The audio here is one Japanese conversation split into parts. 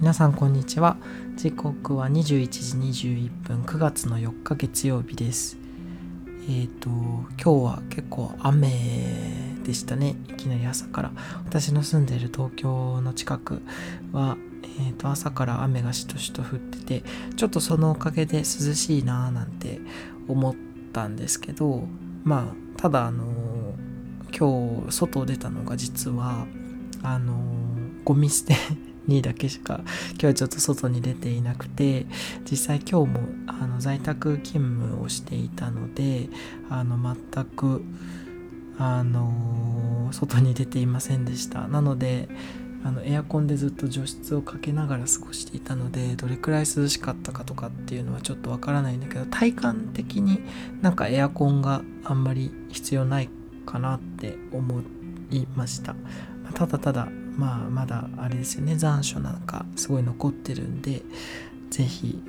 皆さんこんにちは。時刻は21時21分9月の4日月曜日です。えっ、ー、と今日は結構雨でしたね。いきなり朝から。私の住んでいる東京の近くはえー、と朝から雨がしとしと降っててちょっとそのおかげで涼しいなーなんて思ったんですけどまあただあのー、今日外出たのが実はあのー、ゴミ捨てにだけしか今日はちょっと外に出ていなくて実際今日もあの在宅勤務をしていたのであの全くあの外に出ていませんでした。なのであのエアコンでずっと除湿をかけながら過ごしていたのでどれくらい涼しかったかとかっていうのはちょっとわからないんだけど体感的になんかエアコンがあんまり必要ないかなって思いました。ただただまあまだあれですよね。残暑なんかすごい残ってるんで是非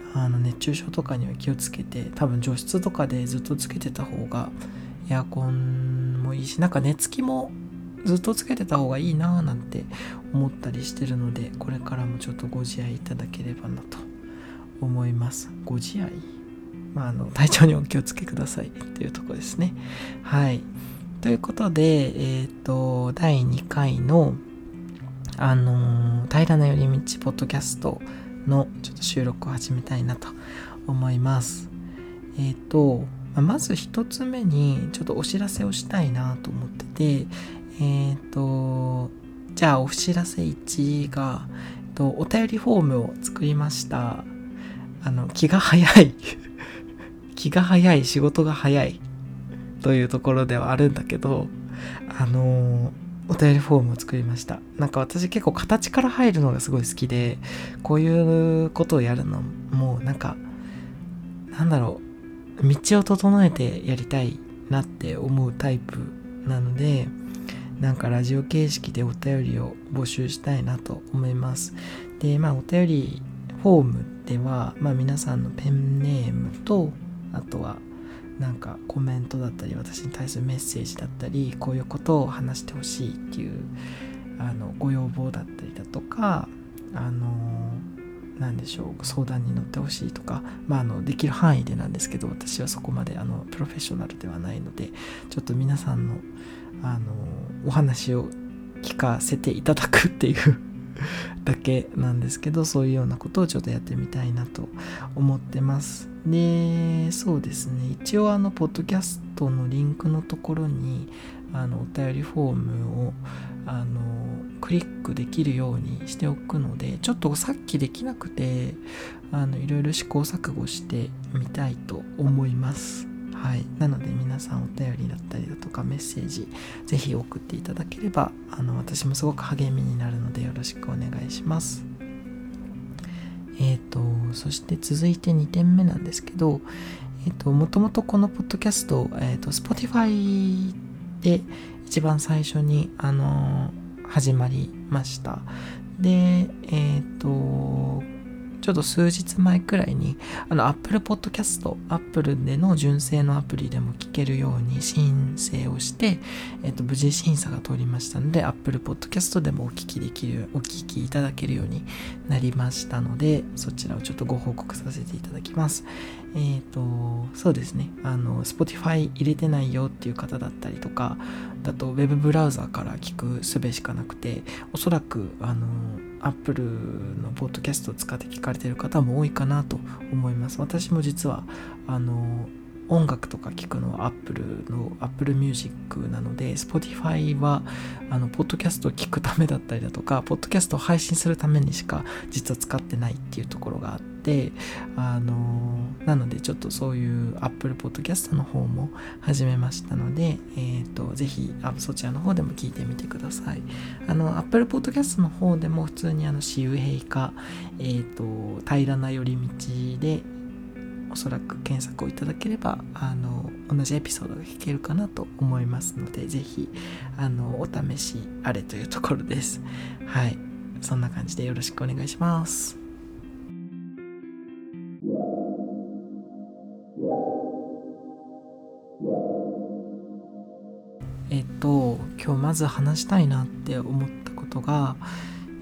熱中症とかには気をつけて多分除湿とかでずっとつけてた方がエアコンもいいしなんか寝つきもずっとつけてた方がいいなーなんて思ったりしてるのでこれからもちょっとご自愛いただければなと思います。ご自愛？まああの体調にお気をつけくださいっていうとこですね。はい。ということでえっ、ー、と第2回のあのー、平らな寄り道ポッドキャストのちょっと収録を始めたいなと思います。えっ、ー、と、まず一つ目にちょっとお知らせをしたいなと思ってて、えっ、ー、と、じゃあお知らせ1が、えっと、お便りフォームを作りました。あの、気が早い 気が早い、仕事が早いというところではあるんだけど、あのーお便りフォームを作りました。なんか私結構形から入るのがすごい好きでこういうことをやるのもなんかなんだろう道を整えてやりたいなって思うタイプなのでなんかラジオ形式でお便りを募集したいなと思います。でまあお便りフォームでは、まあ、皆さんのペンネームとあとはなんかコメントだったり私に対するメッセージだったりこういうことを話してほしいっていうあのご要望だったりだとかあの何でしょう相談に乗ってほしいとか、まあ、あのできる範囲でなんですけど私はそこまであのプロフェッショナルではないのでちょっと皆さんのあのお話を聞かせていただくっていう だけなんですけどそういうようなことをちょっとやってみたいなと思ってます。でそうですね。一応あのポッドキャストのリンクのところにあのお便りフォームをあのクリックできるようにしておくのでちょっとさっきできなくてあのいろいろ試行錯誤してみたいと思います。はい、なので皆さんお便りだったりだとかメッセージぜひ送っていただければあの私もすごく励みになるのでよろしくお願いします。えっ、ー、とそして続いて2点目なんですけど、えっ、ー、ともともとこのポッドキャスト、え、ー、と Spotify で一番最初にあの始まりました。でえっ、とちょっと数日前くらいに、あの、Apple Podcast、Apple での純正のアプリでも聞けるように申請をして、えっと、無事審査が通りましたので、Apple Podcast でもお聞きできる、お聞きいただけるようになりましたので、そちらをちょっとご報告させていただきます。えっ、ー、と、そうですね、あの、Spotify 入れてないよっていう方だったりとか、だと Web ブラウザから聞く術しかなくて、おそらく、あの、アップルのポッドキャストを使って聞かれている方も多いかなと思います。私も実は、あの、音楽とか聞くのは Apple の Apple Music なので Spotify はあのポッドキャストを聞くためだったりだとかポッドキャストを配信するためにしか実は使ってないっていうところがあってあのなのでちょっとそういう Apple Podcast の方も始めましたので、えっ、ー、とぜひそちらの方でも聞いてみてください。あの Apple Podcast の方でも普通にあの私有兵かえっ、ー、と平らな寄り道でおそらく検索をいただければあの同じエピソードが聞けるかなと思いますのでぜひあのお試しあれというところです。はい。そんな感じでよろしくお願いします。えっと今日まず話したいなって思ったことが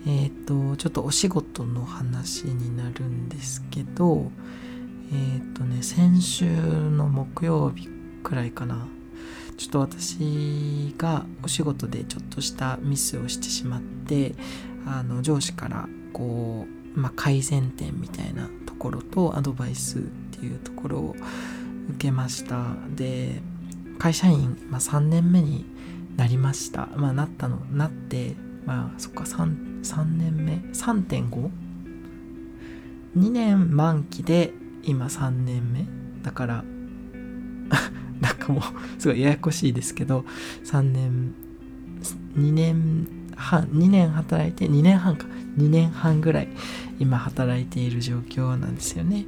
えっ、とちょっとお仕事の話になるんですけどえっ、ー、とね先週の木曜日くらいかな。ちょっと私がお仕事でちょっとしたミスをしてしまってあの上司からこう、まあ、改善点みたいなところとアドバイスっていうところを受けました。で会社員、まあ、3年目になりました。まあなったのなってまあそっか 3, 3年目？3.5?2 年満期で今3年目？だから なんかもうすごいややこしいですけど3年2年半2年働いて2年半か。2年半ぐらい今働いている状況なんですよね。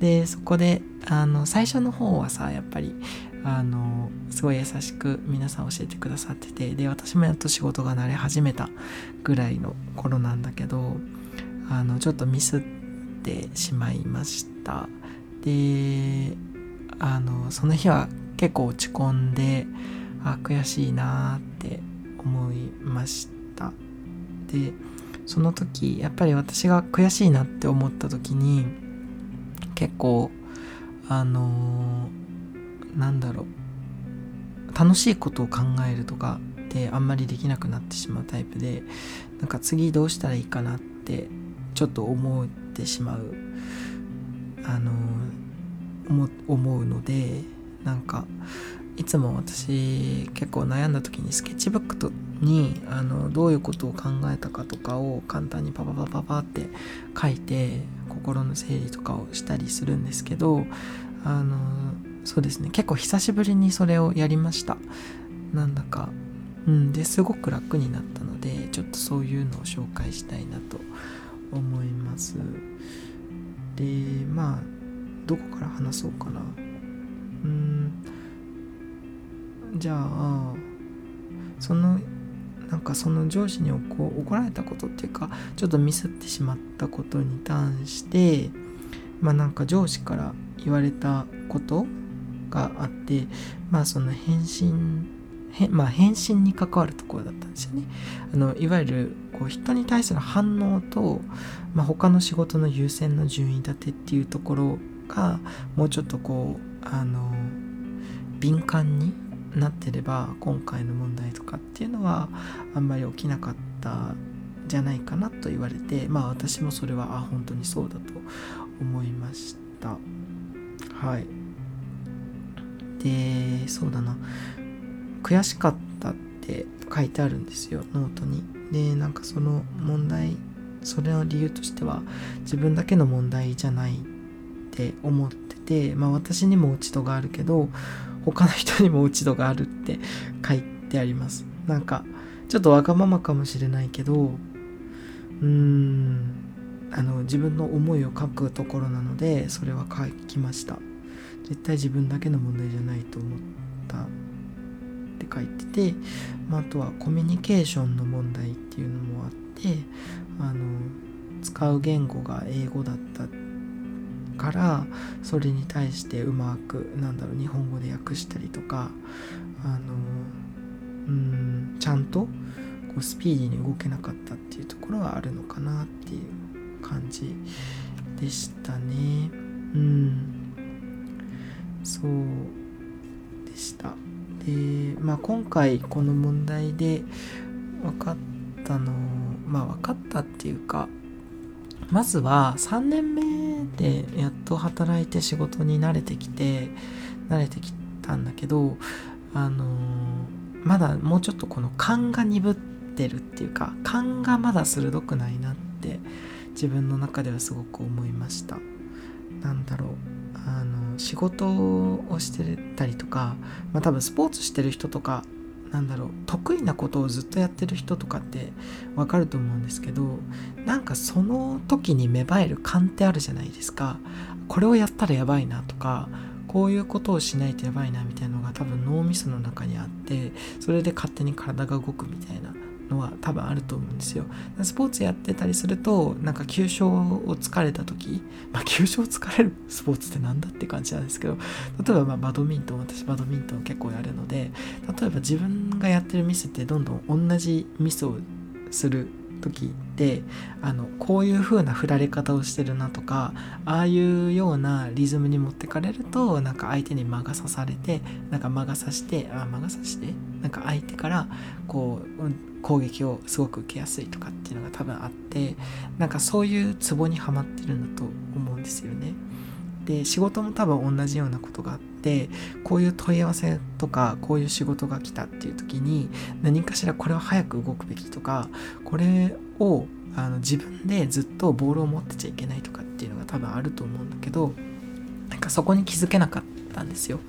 でそこであの最初の方はさやっぱりあのすごい優しく皆さん教えてくださっててで私もやっと仕事が慣れ始めたぐらいの頃なんだけどあのちょっとミスってしまいまして。た。であのその日は結構落ち込んであ悔しいなって思いました。でその時やっぱり私が悔しいなって思った時に結構あのー、なんだろう楽しいことを考えるとかってあんまりできなくなってしまうタイプでなんか次どうしたらいいかなってちょっと思ってしまうあの、思うのでなんかいつも私結構悩んだ時にスケッチブックとにあのどういうことを考えたかとかを簡単にパパパパパって書いて心の整理とかをしたりするんですけどあのそうですね。結構久しぶりにそれをやりました。なんだか。うん。ですごく楽になったのでちょっとそういうのを紹介したいなと思います。でまあどこから話そうかな。うん。じゃあそのなんかその上司に怒られたことっていうかちょっとミスってしまったことに関してまあなんか上司から言われたことがあってまあその返信へまあ返信に関わるところだったんですよね。あのいわゆるこう人に対する反応と、まあ、他の仕事の優先の順位立てっていうところがもうちょっとこうあの敏感になってれば今回の問題とかっていうのはあんまり起きなかったじゃないかなと言われてまあ私もそれはあ本当にそうだと思いました。はい。でそうだな。悔しかったって書いてあるんですよノートにでなんかその問題それの理由としては自分だけの問題じゃないって思っててまあ私にも落ち度があるけど他の人にも落ち度があるって書いてあります。なんか、ちょっとわがままかもしれないけど、うーん、あの、自分の思いを書くところなので、それは書きました。絶対自分だけの問題じゃないと思ったって書いてて、まあ、あとはコミュニケーションの問題っていうのもあって、あの、使う言語が英語だったからそれに対してうまくなんだろう日本語で訳したりとかあのうんちゃんとこうスピーディーに動けなかったっていうところはあるのかなっていう感じでしたね。うん。そうでした。でまあ今回この問題で分かったのまあ分かったっていうかまずは3年目でやっと働いて仕事に慣れてきて慣れてきたんだけどあのまだもうちょっとこの勘が鈍ってるっていうか勘がまだ鋭くないなって自分の中ではすごく思いました。なんだろう。あの仕事をしてたりとかまあ多分スポーツしてる人とかなんだろう得意なことをずっとやってる人とかってわかると思うんですけどなんかその時に芽生える勘ってあるじゃないですか。これをやったらやばいなとかこういうことをしないとやばいなみたいなのが多分脳みその中にあってそれで勝手に体が動くみたいな。のは多分あると思うんですよ。スポーツやってたりすると、なんか急所を疲れた時、まあ急所を疲れるスポーツって何だって感じなんですけど、例えばまバドミントン、私バドミントン結構やるので、例えば自分がやってるミスってどんどん同じミスをする時ってあのこういう風な振られ方をしてるなとかああいうようなリズムに持ってかれるとなんか相手に魔が差されてなんか魔が差してあ魔が差してなんか相手からこう攻撃をすごく受けやすいとかっていうのが多分あってなんかそういうツボにはまってるんだと思うんですよね。で仕事も多分同じようなことがあってこういう問い合わせとかこういう仕事が来たっていう時に何かしらこれは早く動くべきとかこれをあの自分でずっとボールを持ってちゃいけないとかっていうのが多分あると思うんだけどなんかそこに気づけなかったんですよ。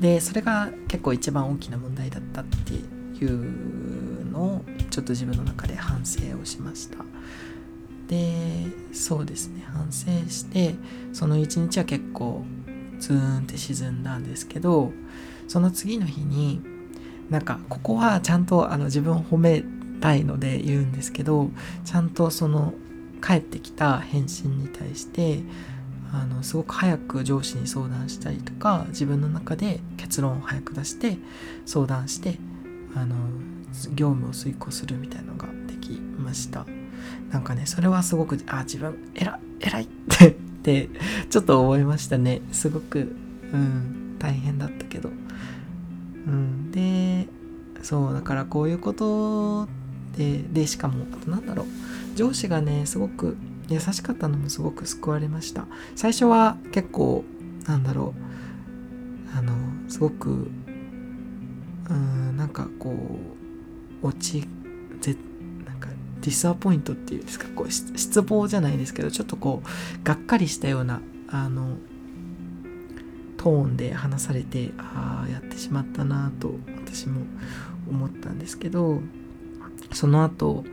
でそれが結構一番大きな問題だったっていうのをちょっと自分の中で反省をしました。でそうですね反省してその一日は結構ズーンって沈んだんですけどその次の日になんかここはちゃんとあの自分を褒めたいので言うんですけどちゃんとその返ってきた返信に対してあのすごく早く上司に相談したりとか自分の中で結論を早く出して相談してあの業務を遂行するみたいなのができました。なんかねそれはすごくあ自分偉偉いって ってちょっと思いましたね。すごくうん大変だったけど。うんでそうだからこういうことででしかもあとなんだろう。上司がねすごく優しかったのもすごく救われました。最初は結構なんだろう。あのすごくうんなんかこう落ち絶ディスアポイントっていうんですかこう失望じゃないですけどちょっとこうがっかりしたようなあのトーンで話されてああやってしまったなと私も思ったんですけどその後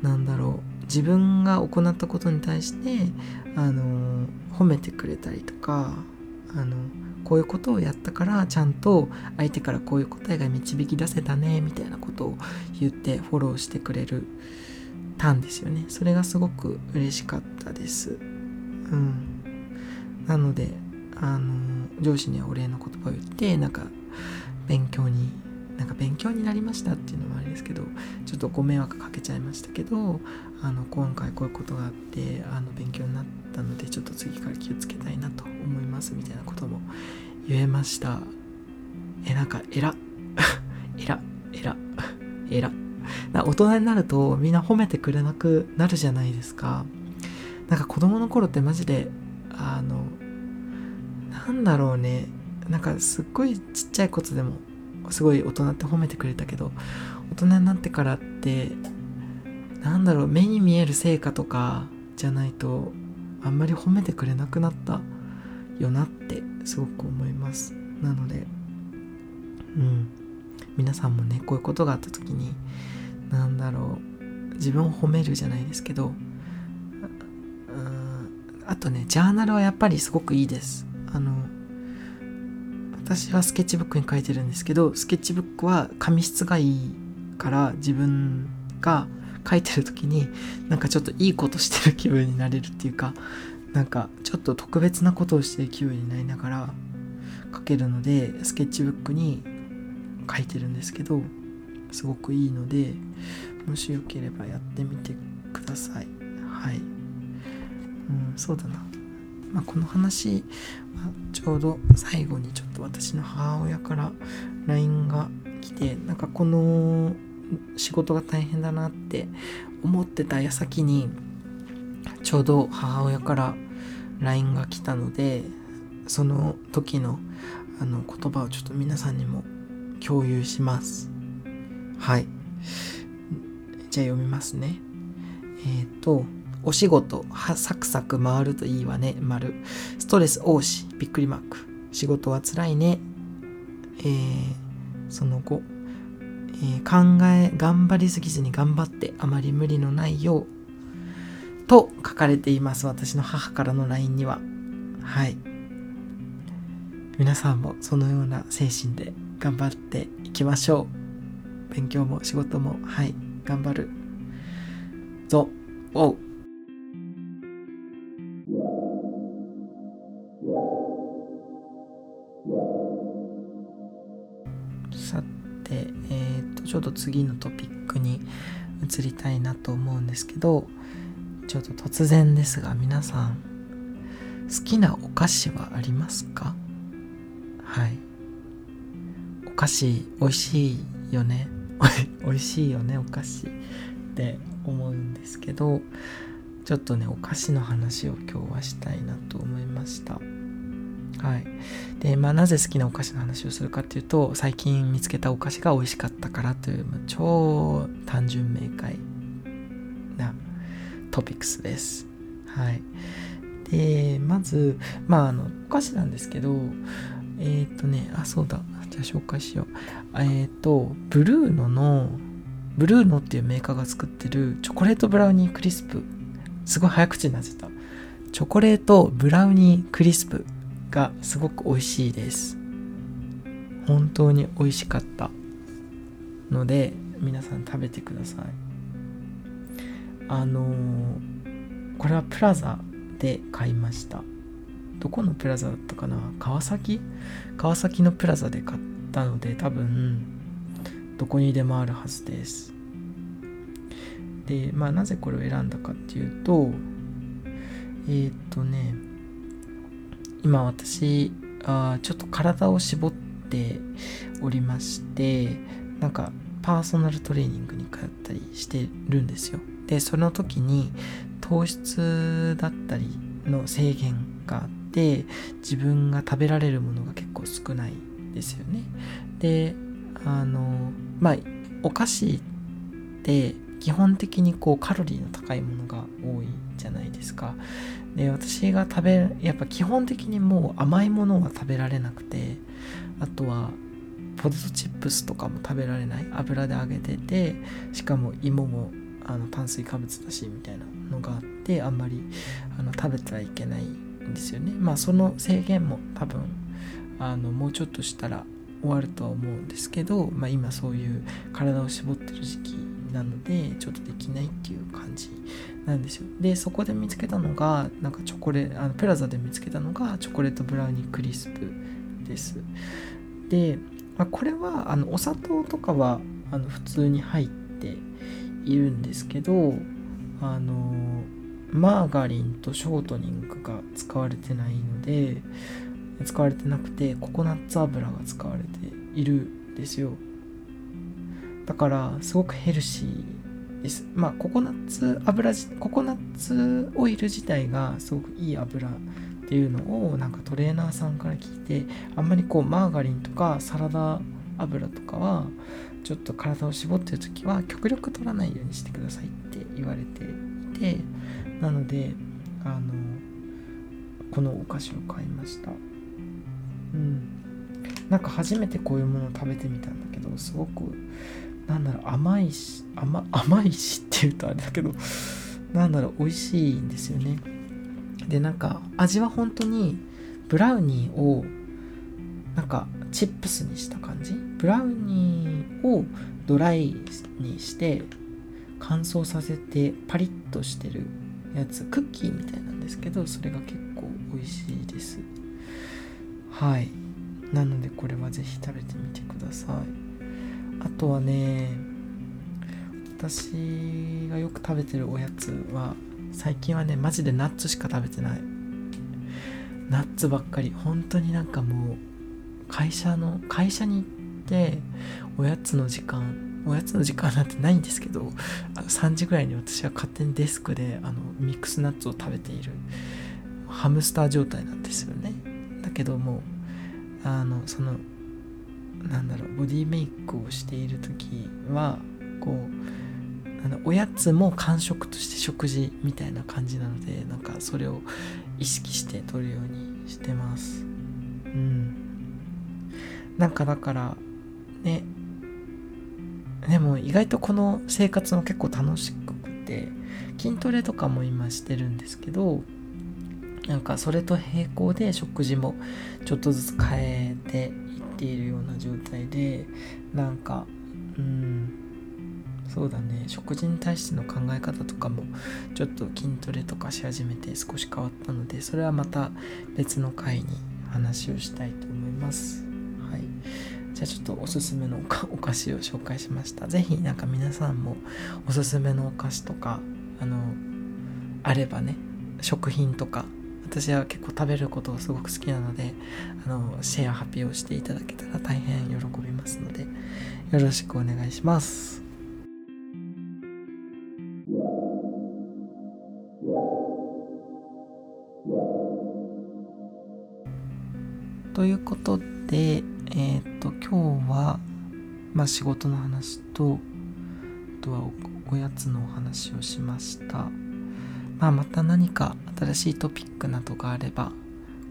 なんだろう自分が行ったことに対してあの褒めてくれたりとかあのこういうことをやったからちゃんと相手からこういう答えが導き出せたねみたいなことを言ってフォローしてくれるたんですよね。それがすごく嬉しかったです。うん。なのであの上司にはお礼の言葉を言ってなんか勉強になんか勉強になりましたっていうのもあれですけどちょっとご迷惑かけちゃいましたけどあの今回こういうことがあってあの勉強になったのでちょっと次から気をつけたいなと思いますみたいなことも言えました。えなんかえらえらえらえら大人になるとみんな褒めてくれなくなるじゃないですか。なんか子供の頃ってマジで、あの、なんだろうね。なんかすっごいちっちゃいことでもすごい大人って褒めてくれたけど、大人になってからって、なんだろう、目に見える成果とかじゃないと、あんまり褒めてくれなくなったよなってすごく思います。なので、うん。皆さんもね、こういうことがあった時に、なんだろう。自分を褒めるじゃないですけどあとねジャーナルはやっぱりすごくいいです。あの私はスケッチブックに書いてるんですけどスケッチブックは紙質がいいから自分が書いてる時になんかちょっといいことしてる気分になれるっていうかなんかちょっと特別なことをしてる気分になりながら書けるのでスケッチブックに書いてるんですけどすごくいいのでもしよければやってみてください。はい。うんそうだな。まあ、この話はちょうど最後にちょっと私の母親から LINE が来てなんかこの仕事が大変だなって思ってた矢先にちょうど母親から LINE が来たのでその時のあの言葉をちょっと皆さんにも共有します。はい。じゃあ読みますね。えっ、ー、と、お仕事、は、サクサク回るといいわね、丸。ストレス多し、びっくりマーク。仕事は辛いね。えー、その後、えー、考え、頑張りすぎずに頑張って、あまり無理のないよう、と書かれています。私の母からの LINE には。はい。皆さんもそのような精神で頑張っていきましょう。勉強も仕事も、はい、頑張る。ぞ、おう。さて、えっ、ー、と、ちょっと次のトピックに移りたいなと思うんですけどちょっと突然ですが皆さん好きなお菓子はありますか？はいお菓子美味しいよね 美味しいよねお菓子って思うんですけどちょっとねお菓子の話を今日はしたいなと思いました。はい。でまあなぜ好きなお菓子の話をするかっていうと最近見つけたお菓子が美味しかったからというま超単純明快なトピックスです。はい。でまずまああのお菓子なんですけどえっ、ー、とねあそうだ。じゃあ紹介しよう。えっ、ー、とブルーノのブルーノっていうメーカーが作ってるチョコレートブラウニークリスプ。すごい早口になっちゃった。チョコレートブラウニークリスプがすごく美味しいです。本当に美味しかった。ので皆さん食べてください。あのー、これはプラザで買いました。どこのプラザだったかな？川崎？川崎のプラザで買ったので多分どこにでもあるはずです。でまあなぜこれを選んだかっていうとえー、っとね今私あちょっと体を絞っておりましてなんかパーソナルトレーニングに通ったりしてるんですよ。でその時に糖質だったりの制限があって自分が食べられるものが結構少ないですよね。であのまあお菓子って基本的にこうカロリーの高いものが多いじゃないですか。で私が食べやっぱ基本的にもう甘いものは食べられなくてあとはポテトチップスとかも食べられない。油で揚げててしかも芋もあの炭水化物だしみたいなのがあってあんまりあの食べてはいけないんですよね。まあその制限も多分あのもうちょっとしたら終わるとは思うんですけど、まあ、今そういう体を絞ってる時期なのでちょっとできないっていう感じなんですよ。でそこで見つけたのがなんかチョコレあのプラザで見つけたのがチョコレートブラウニークリスプです。で、まあ、これはあのお砂糖とかはあの普通に入っているんですけどあのマーガリンとショートニングが使われてないので使われてなくてココナッツ油が使われているんですよ。だからすごくヘルシーです。まあココナッツ油ココナッツオイル自体がすごくいい油っていうのをなんかトレーナーさんから聞いてあんまりこうマーガリンとかサラダ油とかはちょっと体を絞ってる時は極力取らないようにしてくださいって言われててなのであのこのお菓子を買いました。うん。なんか初めてこういうものを食べてみたんだけどすごくなんだろう甘いし甘甘いしっていうとあれだけどなんだろう美味しいんですよね。でなんか味は本当にブラウニーをなんかチップスにした感じ？ブラウニーをドライにして乾燥させてパリッとしてるやつクッキーみたいなんですけどそれが結構美味しいです。はい。なのでこれはぜひ食べてみてください。あとはね私がよく食べてるおやつは最近はねマジでナッツしか食べてない。ナッツばっかり。本当になんかもう会社の会社に行っておやつの時間おやつの時間なんてないんですけどあの3時ぐらいに私は勝手にデスクであのミックスナッツを食べているハムスター状態なんですよね。だけどもあのそのなんだろうボディメイクをしている時はこうあのおやつも間食として食事みたいな感じなのでなんかそれを意識して取るようにしてます。うん。なんかだからねでも意外とこの生活も結構楽しくて筋トレとかも今してるんですけどなんかそれと並行で食事もちょっとずつ変えていっているような状態でなんかうんそうだね。食事に対しての考え方とかもちょっと筋トレとかし始めて少し変わったのでそれはまた別の回に話をしたいと思います。じゃあちょっとおすすめのお菓子を紹介しました。是非なんか皆さんもおすすめのお菓子とかあのあればね食品とか私は結構食べることがすごく好きなのであのシェア発表していただけたら大変喜びますのでよろしくお願いします。まあ、仕事の話とあとはおやつのお話をしました。まあ、また何か新しいトピックなどがあれば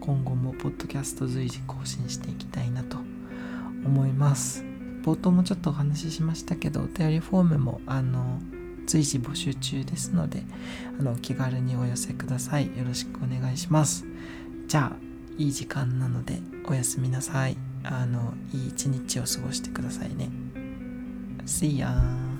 今後もポッドキャスト随時更新していきたいなと思います。冒頭もちょっとお話ししましたけどお便りフォームもあの随時募集中ですのであの気軽にお寄せください。よろしくお願いします。じゃあいい時間なのでおやすみなさい。あのいい一日を過ごしてくださいね。See ya